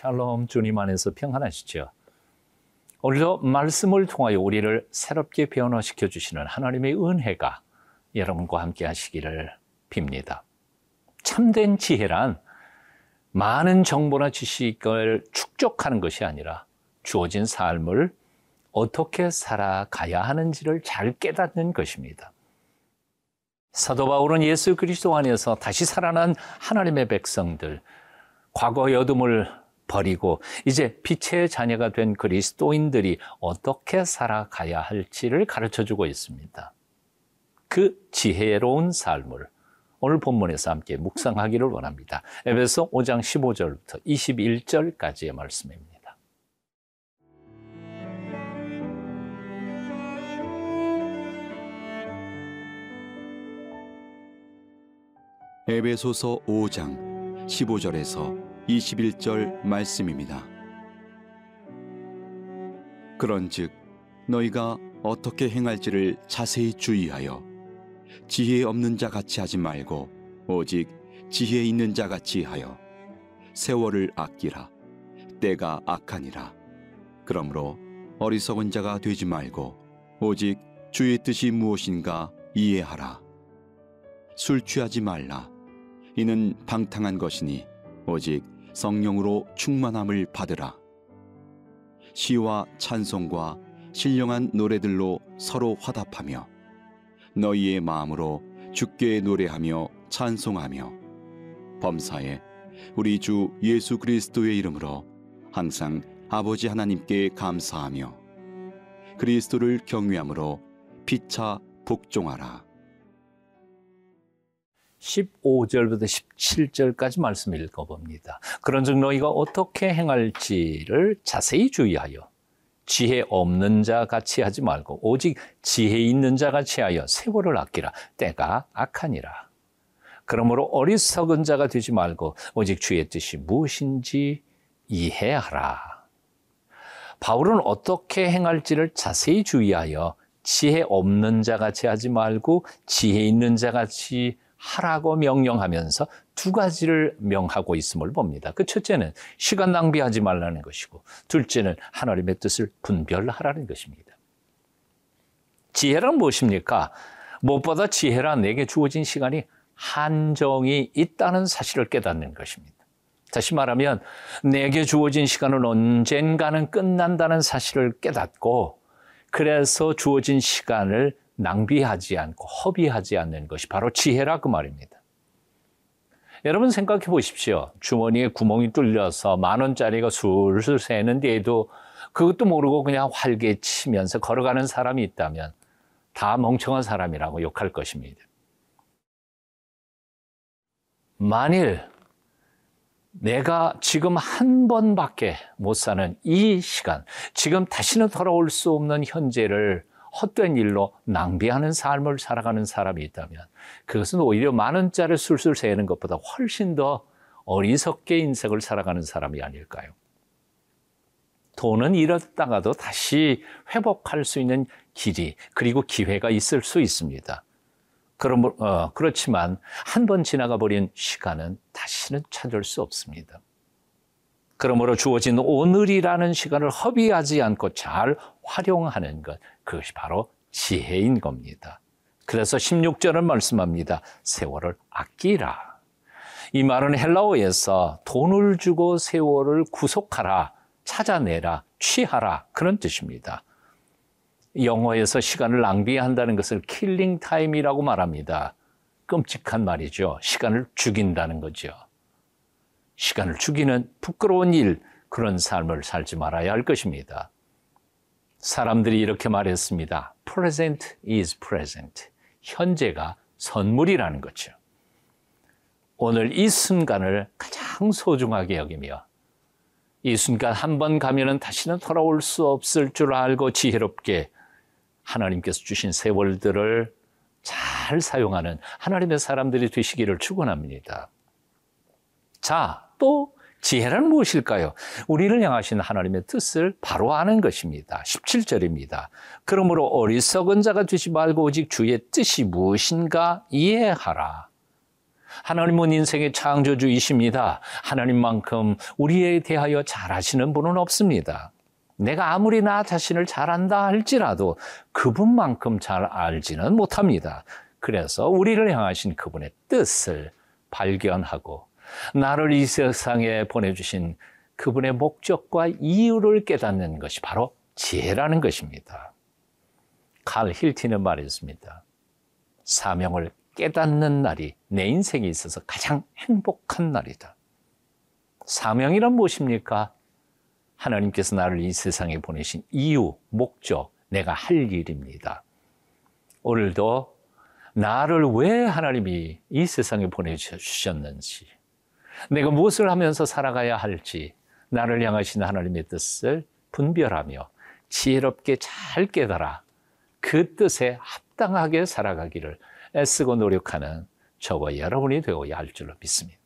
샬롬 주님 안에서 평안하시죠. 오늘도 말씀을 통하여 우리를 새롭게 변화시켜 주시는 하나님의 은혜가 여러분과 함께 하시기를 빕니다. 참된 지혜란 많은 정보나 지식을 축적하는 것이 아니라 주어진 삶을 어떻게 살아가야 하는지를 잘 깨닫는 것입니다. 사도 바울은 예수 그리스도 안에서 다시 살아난 하나님의 백성들, 과거의 어둠을 버리고 이제 빛의 자녀가 된 그리스도인들이 어떻게 살아가야 할지를 가르쳐 주고 있습니다. 그 지혜로운 삶을 오늘 본문에서 함께 묵상하기를 원합니다. 에베소 5장 15절부터 21절까지의 말씀입니다. 에베소서 5장 15절에서 21절 말씀입니다. 그런즉 너희가 어떻게 행할지를 자세히 주의하여 지혜 없는 자 같이 하지 말고 오직 지혜 있는 자 같이 하여 세월을 아끼라. 때가 악하니라. 그러므로 어리석은 자가 되지 말고 오직 주의 뜻이 무엇인가 이해하라. 술 취하지 말라. 이는 방탕한 것이니 오직 성령으로 충만함을 받으라. 시와 찬송과 신령한 노래들로 서로 화답하며 너희의 마음으로 주께 노래하며 찬송하며 범사에 우리 주 예수 그리스도의 이름으로 항상 아버지 하나님께 감사하며 그리스도를 경외함으로 피차 복종하라. 15절부터 17절까지 말씀 읽어봅니다. 그런즉 너희가 어떻게 행할지를 자세히 주의하여 지혜 없는 자 같이 하지 말고 오직 지혜 있는 자 같이 하여 세월을 아끼라 때가 악하니라. 그러므로 어리석은 자가 되지 말고 오직 주의 뜻이 무엇인지 이해하라. 바울은 어떻게 행할지를 자세히 주의하여 지혜 없는 자 같이 하지 말고 지혜 있는 자 같이 하라고 명령하면서 두 가지를 명하고 있음을 봅니다. 그 첫째는 시간 낭비하지 말라는 것이고, 둘째는 하나님의 뜻을 분별하라는 것입니다. 지혜란 무엇입니까? 무엇보다 지혜란 내게 주어진 시간이 한정이 있다는 사실을 깨닫는 것입니다. 다시 말하면 내게 주어진 시간은 언젠가는 끝난다는 사실을 깨닫고 그래서 주어진 시간을 낭비하지 않고 허비하지 않는 것이 바로 지혜라 그 말입니다. 여러분 생각해 보십시오. 주머니에 구멍이 뚫려서 만 원짜리가 술술 새는데도 그것도 모르고 그냥 활개 치면서 걸어가는 사람이 있다면 다 멍청한 사람이라고 욕할 것입니다. 만일 내가 지금 한 번밖에 못 사는 이 시간, 지금 다시는 돌아올 수 없는 현재를 헛된 일로 낭비하는 삶을 살아가는 사람이 있다면 그것은 오히려 만 원짜리 술술 새는 것보다 훨씬 더 어리석게 인생을 살아가는 사람이 아닐까요? 돈은 잃었다가도 다시 회복할 수 있는 길이 그리고 기회가 있을 수 있습니다. 그럼 어, 그렇지만 한 번 지나가 버린 시간은 다시는 찾을 수 없습니다. 그러므로 주어진 오늘이라는 시간을 허비하지 않고 잘 활용하는 것, 그것이 바로 지혜인 겁니다. 그래서 16절은 말씀합니다. 세월을 아끼라. 이 말은 헬라어에서 돈을 주고 세월을 구속하라, 찾아내라, 취하라 그런 뜻입니다. 영어에서 시간을 낭비한다는 것을 killing time이라고 말합니다. 끔찍한 말이죠. 시간을 죽인다는 거죠. 시간을 죽이는 부끄러운 일, 그런 삶을 살지 말아야 할 것입니다. 사람들이 이렇게 말했습니다. present is present. 현재가 선물이라는 거죠. 오늘 이 순간을 가장 소중하게 여기며 이 순간 한 번 가면은 다시는 돌아올 수 없을 줄 알고 지혜롭게 하나님께서 주신 세월들을 잘 사용하는 하나님의 사람들이 되시기를 축원합니다. 자, 또 지혜란 무엇일까요? 우리를 향하신 하나님의 뜻을 바로 아는 것입니다. 17절입니다. 그러므로 어리석은 자가 되지 말고 오직 주의 뜻이 무엇인가 이해하라. 하나님은 인생의 창조주이십니다. 하나님만큼 우리에 대하여 잘하시는 분은 없습니다. 내가 아무리 나 자신을 잘한다 할지라도 그분만큼 잘 알지는 못합니다. 그래서 우리를 향하신 그분의 뜻을 발견하고 나를 이 세상에 보내주신 그분의 목적과 이유를 깨닫는 것이 바로 지혜라는 것입니다. 칼 힐티는 말했습니다. 사명을 깨닫는 날이 내 인생에 있어서 가장 행복한 날이다. 사명이란 무엇입니까? 하나님께서 나를 이 세상에 보내신 이유, 목적, 내가 할 일입니다. 오늘도 나를 왜 하나님이 이 세상에 보내주셨는지, 내가 무엇을 하면서 살아가야 할지, 나를 향하신 하나님의 뜻을 분별하며 지혜롭게 잘 깨달아 그 뜻에 합당하게 살아가기를 애쓰고 노력하는 저와 여러분이 되어야 할 줄로 믿습니다.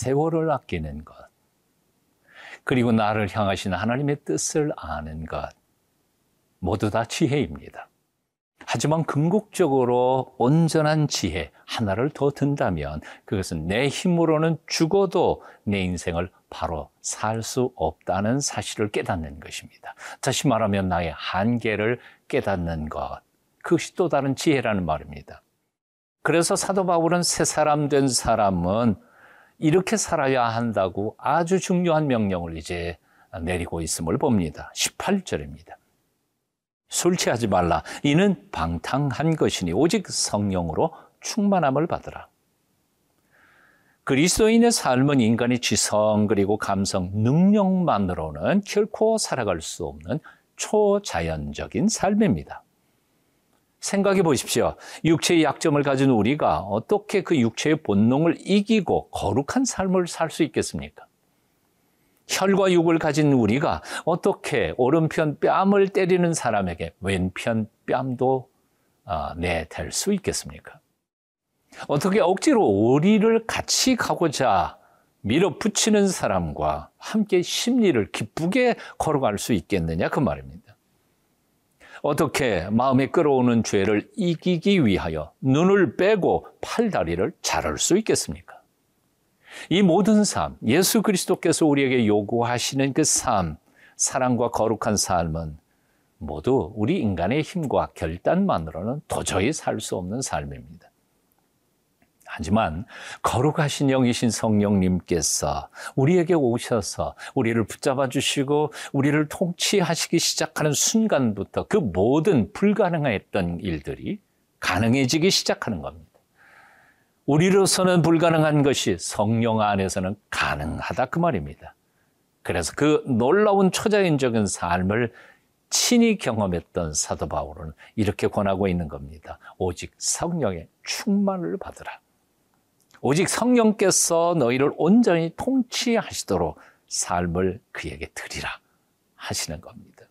세월을 아끼는 것, 그리고 나를 향하신 하나님의 뜻을 아는 것, 모두 다 지혜입니다. 하지만 궁극적으로 온전한 지혜 하나를 더 든다면 그것은 내 힘으로는 죽어도 내 인생을 바로 살 수 없다는 사실을 깨닫는 것입니다. 다시 말하면 나의 한계를 깨닫는 것. 그것이 또 다른 지혜라는 말입니다. 그래서 사도 바울은 새 사람 된 사람은 이렇게 살아야 한다고 아주 중요한 명령을 이제 내리고 있음을 봅니다. 18절입니다. 술 취하지 말라. 이는 방탕한 것이니 오직 성령으로 충만함을 받으라. 그리스도인의 삶은 인간의 지성 그리고 감성, 능력만으로는 결코 살아갈 수 없는 초자연적인 삶입니다. 생각해 보십시오. 육체의 약점을 가진 우리가 어떻게 그 육체의 본능을 이기고 거룩한 삶을 살 수 있겠습니까? 혈과 육을 가진 우리가 어떻게 오른편 뺨을 때리는 사람에게 왼편 뺨도 아, 내댈 수 있겠습니까? 어떻게 억지로 오리를 같이 가고자 밀어붙이는 사람과 함께 심리를 기쁘게 걸어갈 수 있겠느냐 그 말입니다. 어떻게 마음에 끌어오는 죄를 이기기 위하여 눈을 빼고 팔다리를 자를 수 있겠습니까? 이 모든 삶, 예수 그리스도께서 우리에게 요구하시는 그 삶, 사랑과 거룩한 삶은 모두 우리 인간의 힘과 결단만으로는 도저히 살 수 없는 삶입니다. 하지만 거룩하신 영이신 성령님께서 우리에게 오셔서 우리를 붙잡아 주시고 우리를 통치하시기 시작하는 순간부터 그 모든 불가능했던 일들이 가능해지기 시작하는 겁니다. 우리로서는 불가능한 것이 성령 안에서는 가능하다 그 말입니다. 그래서 그 놀라운 초자연적인 삶을 친히 경험했던 사도 바울은 이렇게 권하고 있는 겁니다. 오직 성령의 충만을 받으라. 오직 성령께서 너희를 온전히 통치하시도록 삶을 그에게 드리라 하시는 겁니다.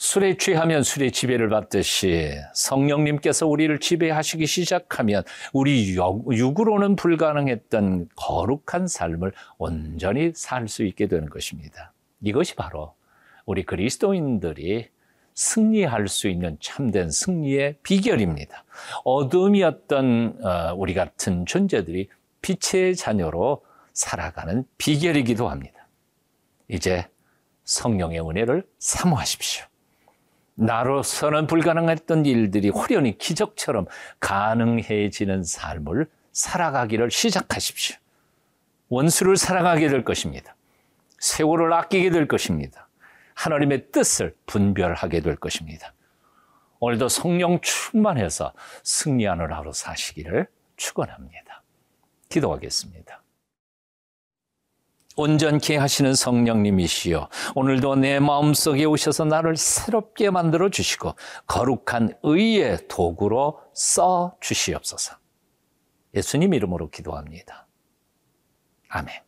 술에 취하면 술의 지배를 받듯이 성령님께서 우리를 지배하시기 시작하면 우리 육으로는 불가능했던 거룩한 삶을 온전히 살 수 있게 되는 것입니다. 이것이 바로 우리 그리스도인들이 승리할 수 있는 참된 승리의 비결입니다. 어둠이었던 어, 우리 같은 존재들이 빛의 자녀로 살아가는 비결이기도 합니다. 이제 성령의 은혜를 사모하십시오. 나로서는 불가능했던 일들이 호련히 기적처럼 가능해지는 삶을 살아가기를 시작하십시오. 원수를 사랑하게 될 것입니다. 세월을 아끼게 될 것입니다. 하나님의 뜻을 분별하게 될 것입니다. 오늘도 성령 충만해서 승리하는 하루 사시기를 축원합니다. 기도하겠습니다. 온전케 하시는 성령님이시여 오늘도 내 마음속에 오셔서 나를 새롭게 만들어 주시고 거룩한 의의 도구로 써 주시옵소서. 예수님 이름으로 기도합니다. 아멘.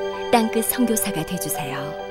땅끝 선교사가 되주세요.